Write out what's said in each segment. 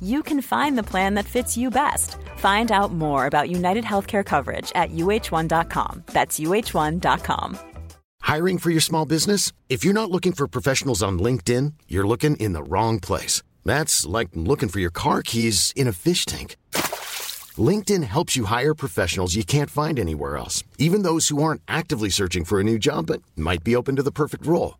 you can find the plan that fits you best. Find out more about United Healthcare coverage at uh1.com. That's uh1.com. Hiring for your small business? If you're not looking for professionals on LinkedIn, you're looking in the wrong place. That's like looking for your car keys in a fish tank. LinkedIn helps you hire professionals you can't find anywhere else, even those who aren't actively searching for a new job but might be open to the perfect role.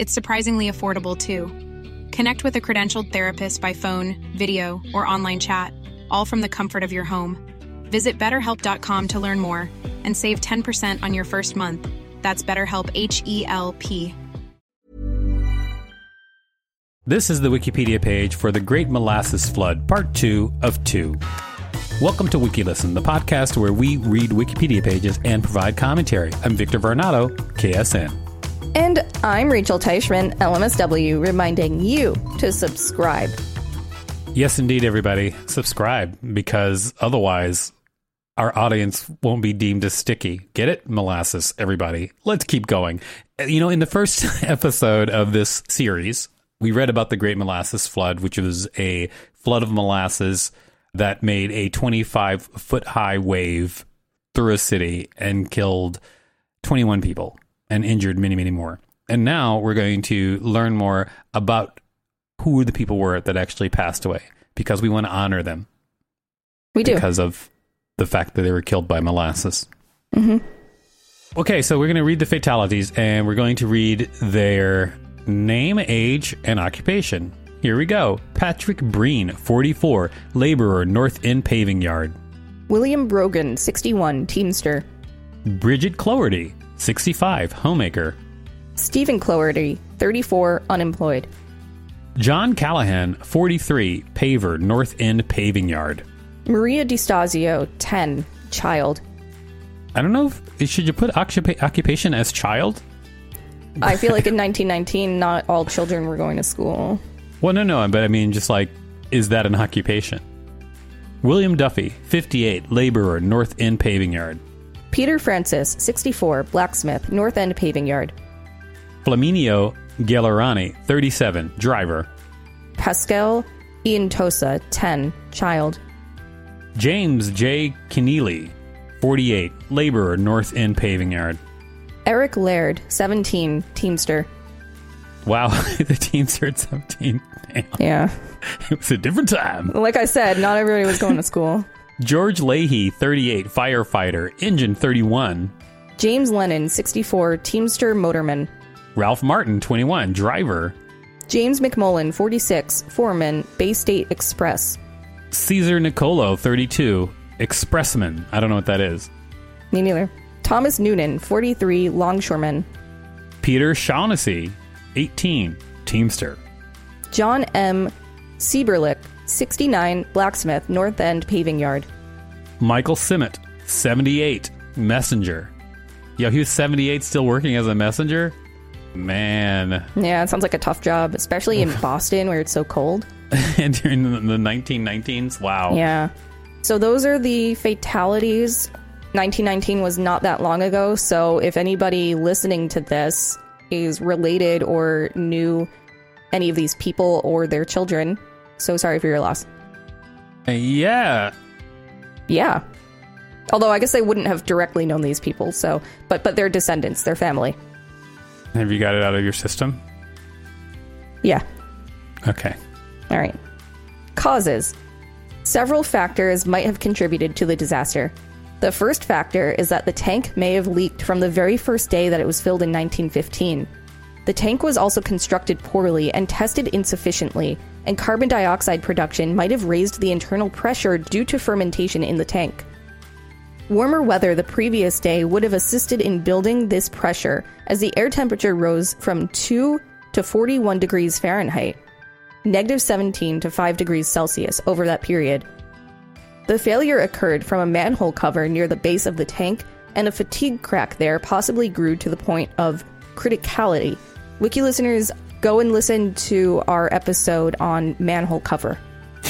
It's surprisingly affordable too. Connect with a credentialed therapist by phone, video, or online chat all from the comfort of your home. Visit betterhelp.com to learn more and save 10% on your first month. That's BetterHelp H E L P. This is the Wikipedia page for the Great Molasses Flood, Part 2 of 2. Welcome to WikiListen, the podcast where we read Wikipedia pages and provide commentary. I'm Victor Varnado, KSN. And I'm Rachel Teichman, LMSW, reminding you to subscribe. Yes, indeed, everybody. Subscribe because otherwise our audience won't be deemed as sticky. Get it? Molasses, everybody. Let's keep going. You know, in the first episode of this series, we read about the Great Molasses Flood, which was a flood of molasses that made a 25 foot high wave through a city and killed 21 people and injured many, many more. And now we're going to learn more about who the people were that actually passed away because we want to honor them. We do. Because of the fact that they were killed by molasses. Mm-hmm. Okay, so we're going to read the fatalities and we're going to read their name, age, and occupation. Here we go. Patrick Breen, 44, laborer, North End Paving Yard. William Brogan, 61, Teamster. Bridget Cloherty, 65, homemaker. Stephen Cloherty, 34, unemployed. John Callahan, 43, paver, North End Paving Yard. Maria DiStasio, 10, child. I don't know if should you put occupa- occupation as child? I feel like in 1919, not all children were going to school. Well, no, no, but I mean, just like, is that an occupation? William Duffy, 58, laborer, North End Paving Yard. Peter Francis, 64, blacksmith, North End Paving Yard. Flaminio Galerani, 37, driver. Pascal Iantosa, 10, child. James J. Keneally, 48, laborer, North End Paving Yard. Eric Laird, 17, Teamster. Wow, the Teamster at 17. Damn. Yeah. It was a different time. Like I said, not everybody was going to school. George Leahy, 38, firefighter, engine 31. James Lennon, 64, Teamster motorman. Ralph Martin, 21, driver. James McMullen, 46, foreman, Bay State Express. Caesar Nicolo, 32, expressman. I don't know what that is. Me neither. Thomas Noonan, 43, longshoreman. Peter Shaughnessy, 18, teamster. John M. Seiberlich, 69, blacksmith, North End Paving Yard. Michael Simmet, 78, messenger. Yo, he was 78 still working as a messenger? Man. Yeah, it sounds like a tough job, especially in Boston where it's so cold. and during the, the 1919s? Wow. Yeah. So those are the fatalities. 1919 was not that long ago, so if anybody listening to this is related or knew any of these people or their children, so sorry for your loss. Yeah. Yeah. Although I guess they wouldn't have directly known these people, so but but their descendants, their family. Have you got it out of your system? Yeah. Okay. All right. Causes. Several factors might have contributed to the disaster. The first factor is that the tank may have leaked from the very first day that it was filled in 1915. The tank was also constructed poorly and tested insufficiently, and carbon dioxide production might have raised the internal pressure due to fermentation in the tank. Warmer weather the previous day would have assisted in building this pressure as the air temperature rose from 2 to 41 degrees Fahrenheit, negative 17 to 5 degrees Celsius over that period. The failure occurred from a manhole cover near the base of the tank, and a fatigue crack there possibly grew to the point of criticality. Wiki listeners, go and listen to our episode on manhole cover.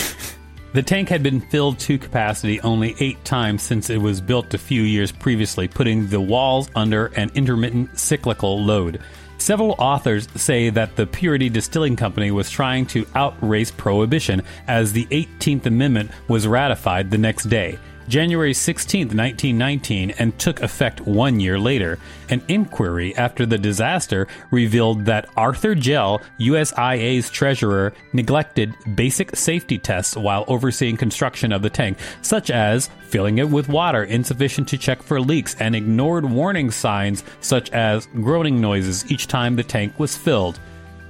The tank had been filled to capacity only eight times since it was built a few years previously, putting the walls under an intermittent cyclical load. Several authors say that the Purity Distilling Company was trying to outrace prohibition as the 18th Amendment was ratified the next day. January 16, 1919, and took effect one year later. An inquiry after the disaster revealed that Arthur Jell, USIA's treasurer, neglected basic safety tests while overseeing construction of the tank, such as filling it with water insufficient to check for leaks, and ignored warning signs such as groaning noises each time the tank was filled.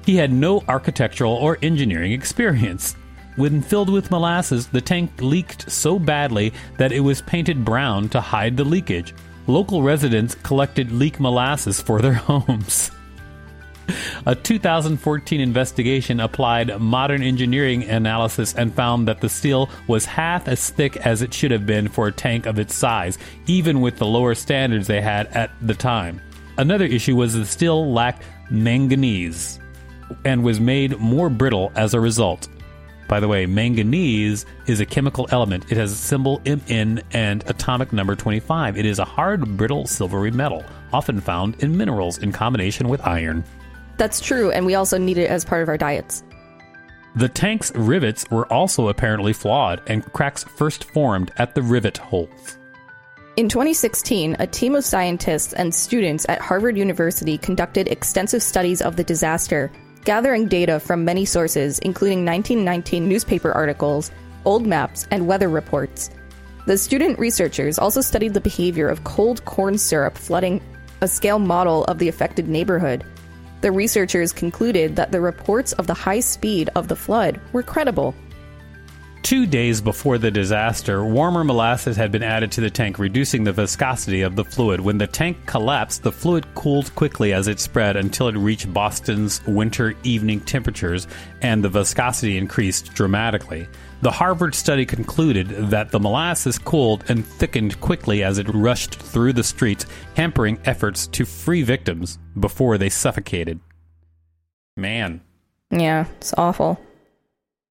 He had no architectural or engineering experience. When filled with molasses, the tank leaked so badly that it was painted brown to hide the leakage. Local residents collected leak molasses for their homes. A 2014 investigation applied modern engineering analysis and found that the steel was half as thick as it should have been for a tank of its size, even with the lower standards they had at the time. Another issue was the steel lacked manganese and was made more brittle as a result. By the way, manganese is a chemical element. It has a symbol Mn and atomic number 25. It is a hard, brittle, silvery metal, often found in minerals in combination with iron. That's true, and we also need it as part of our diets. The tank's rivets were also apparently flawed, and cracks first formed at the rivet holes. In 2016, a team of scientists and students at Harvard University conducted extensive studies of the disaster gathering data from many sources, including 1919 newspaper articles, old maps, and weather reports. The student researchers also studied the behavior of cold corn syrup flooding a scale model of the affected neighborhood. The researchers concluded that the reports of the high speed of the flood were credible. Two days before the disaster, warmer molasses had been added to the tank, reducing the viscosity of the fluid. When the tank collapsed, the fluid cooled quickly as it spread until it reached Boston's winter evening temperatures, and the viscosity increased dramatically. The Harvard study concluded that the molasses cooled and thickened quickly as it rushed through the streets, hampering efforts to free victims before they suffocated. Man. Yeah, it's awful.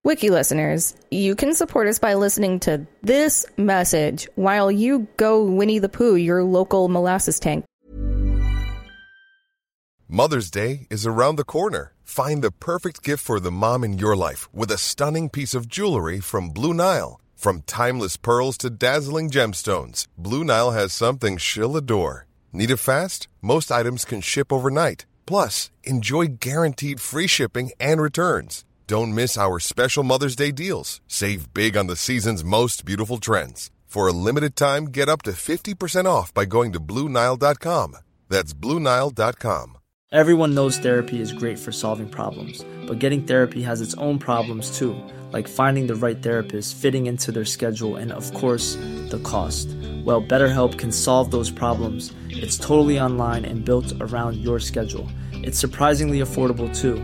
Wiki listeners, you can support us by listening to this message while you go Winnie the Pooh your local molasses tank. Mother's Day is around the corner. Find the perfect gift for the mom in your life with a stunning piece of jewelry from Blue Nile. From timeless pearls to dazzling gemstones, Blue Nile has something she'll adore. Need it fast? Most items can ship overnight. Plus, enjoy guaranteed free shipping and returns. Don't miss our special Mother's Day deals. Save big on the season's most beautiful trends. For a limited time, get up to 50% off by going to Bluenile.com. That's Bluenile.com. Everyone knows therapy is great for solving problems, but getting therapy has its own problems too, like finding the right therapist, fitting into their schedule, and of course, the cost. Well, BetterHelp can solve those problems. It's totally online and built around your schedule. It's surprisingly affordable too.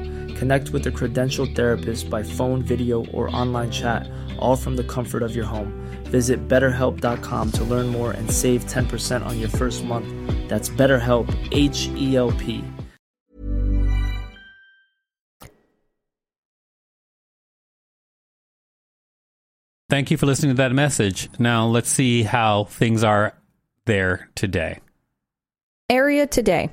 Connect with a credentialed therapist by phone, video, or online chat, all from the comfort of your home. Visit betterhelp.com to learn more and save 10% on your first month. That's BetterHelp, H E L P. Thank you for listening to that message. Now let's see how things are there today? Area today.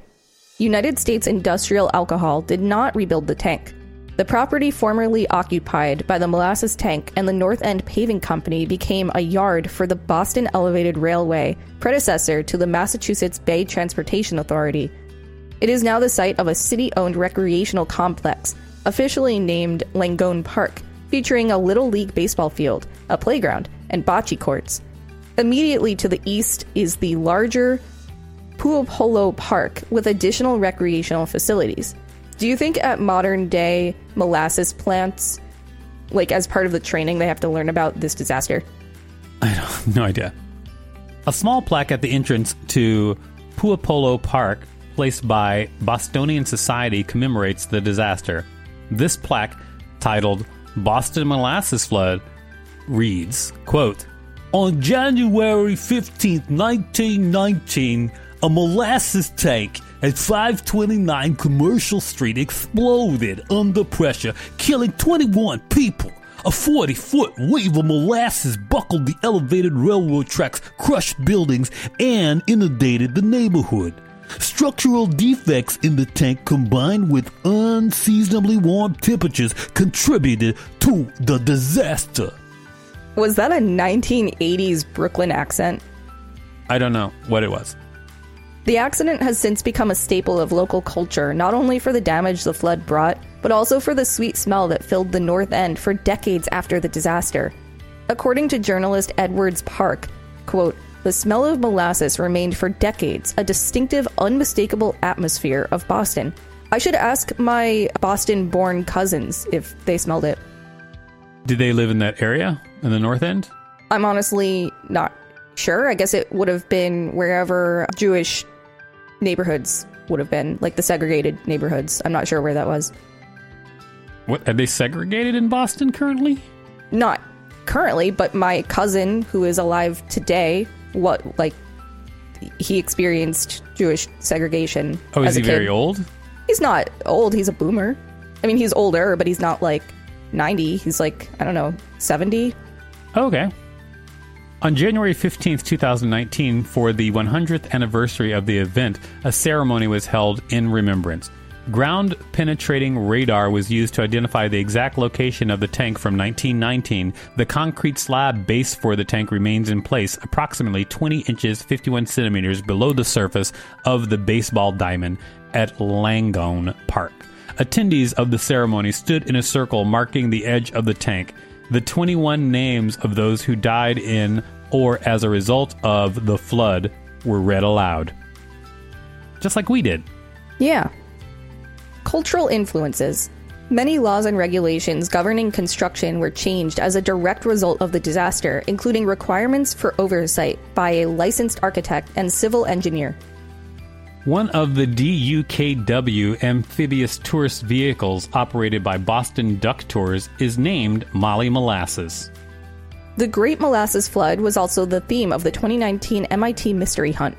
United States Industrial Alcohol did not rebuild the tank. The property formerly occupied by the molasses tank and the North End Paving Company became a yard for the Boston Elevated Railway, predecessor to the Massachusetts Bay Transportation Authority. It is now the site of a city owned recreational complex, officially named Langone Park, featuring a Little League baseball field, a playground, and bocce courts. Immediately to the east is the larger Puopolo Park with additional recreational facilities. Do you think at modern day molasses plants, like as part of the training, they have to learn about this disaster? I have no idea. A small plaque at the entrance to Puopolo Park, placed by Bostonian Society, commemorates the disaster. This plaque, titled Boston Molasses Flood, reads, quote, On January 15th, 1919, a molasses tank at 529 Commercial Street exploded under pressure, killing 21 people. A 40 foot wave of molasses buckled the elevated railroad tracks, crushed buildings, and inundated the neighborhood. Structural defects in the tank combined with unseasonably warm temperatures contributed to the disaster. Was that a 1980s Brooklyn accent? I don't know what it was. The accident has since become a staple of local culture, not only for the damage the flood brought, but also for the sweet smell that filled the North End for decades after the disaster. According to journalist Edwards Park, quote, the smell of molasses remained for decades a distinctive, unmistakable atmosphere of Boston. I should ask my Boston born cousins if they smelled it. Did they live in that area in the North End? I'm honestly not sure. I guess it would have been wherever Jewish neighborhoods would have been, like the segregated neighborhoods. I'm not sure where that was. What are they segregated in Boston currently? Not currently, but my cousin who is alive today, what like he experienced Jewish segregation. Oh, is he very old? He's not old. He's a boomer. I mean, he's older, but he's not like 90. He's like I don't know, 70. Okay. On January 15th, 2019, for the 100th anniversary of the event, a ceremony was held in remembrance. Ground penetrating radar was used to identify the exact location of the tank from 1919. The concrete slab base for the tank remains in place, approximately 20 inches 51 centimeters below the surface of the baseball diamond at Langone Park. Attendees of the ceremony stood in a circle marking the edge of the tank. The 21 names of those who died in or as a result of the flood were read aloud. Just like we did. Yeah. Cultural influences. Many laws and regulations governing construction were changed as a direct result of the disaster, including requirements for oversight by a licensed architect and civil engineer. One of the DUKW amphibious tourist vehicles operated by Boston Duck Tours is named Molly Molasses. The Great Molasses Flood was also the theme of the 2019 MIT Mystery Hunt.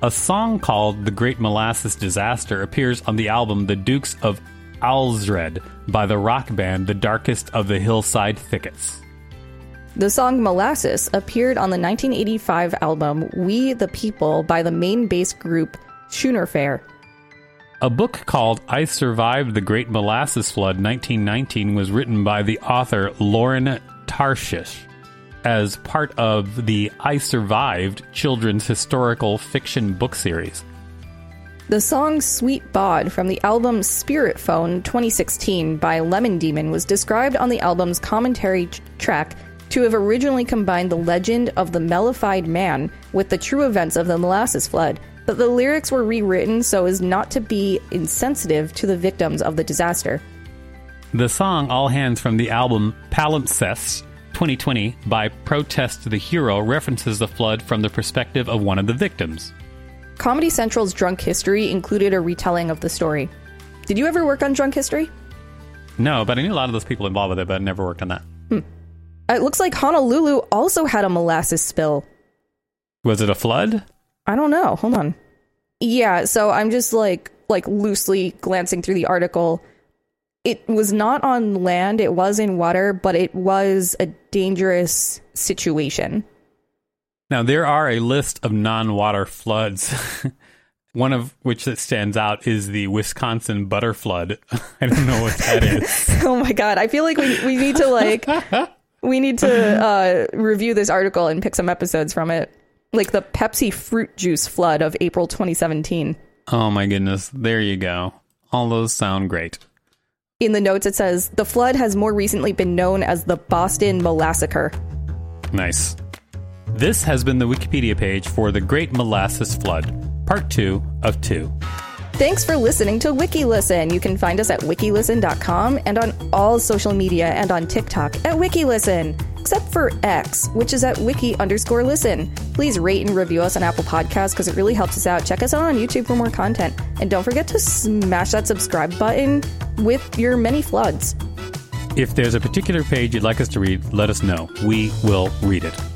A song called The Great Molasses Disaster appears on the album The Dukes of Alzred by the rock band The Darkest of the Hillside Thickets. The song Molasses appeared on the 1985 album We the People by the Maine bass group Schooner Fare. A book called I Survived the Great Molasses Flood 1919 was written by the author Lauren Tarshish as part of the I Survived children's historical fiction book series. The song Sweet Bod from the album Spirit Phone 2016 by Lemon Demon was described on the album's commentary t- track to have originally combined the legend of the mellified man with the true events of the molasses flood, but the lyrics were rewritten so as not to be insensitive to the victims of the disaster. The song All Hands from the album Palimpsest 2020 by Protest the Hero references the flood from the perspective of one of the victims. Comedy Central's Drunk History included a retelling of the story. Did you ever work on Drunk History? No, but I knew a lot of those people involved with it, but I never worked on that. Hmm. It looks like Honolulu also had a molasses spill. Was it a flood? I don't know. Hold on. Yeah, so I'm just like like loosely glancing through the article. It was not on land, it was in water, but it was a dangerous situation. Now, there are a list of non water floods, one of which that stands out is the Wisconsin butter flood. I don't know what that is. oh my god, I feel like we we need to like we need to uh, review this article and pick some episodes from it, like the Pepsi fruit juice flood of April 2017. Oh my goodness, there you go. All those sound great. In the notes, it says the flood has more recently been known as the Boston Molassacre. Nice. This has been the Wikipedia page for the Great Molasses Flood, part two of two. Thanks for listening to WikiListen. You can find us at wikilisten.com and on all social media and on TikTok at WikiListen, except for X, which is at wiki underscore listen. Please rate and review us on Apple Podcasts because it really helps us out. Check us out on YouTube for more content. And don't forget to smash that subscribe button with your many floods. If there's a particular page you'd like us to read, let us know. We will read it.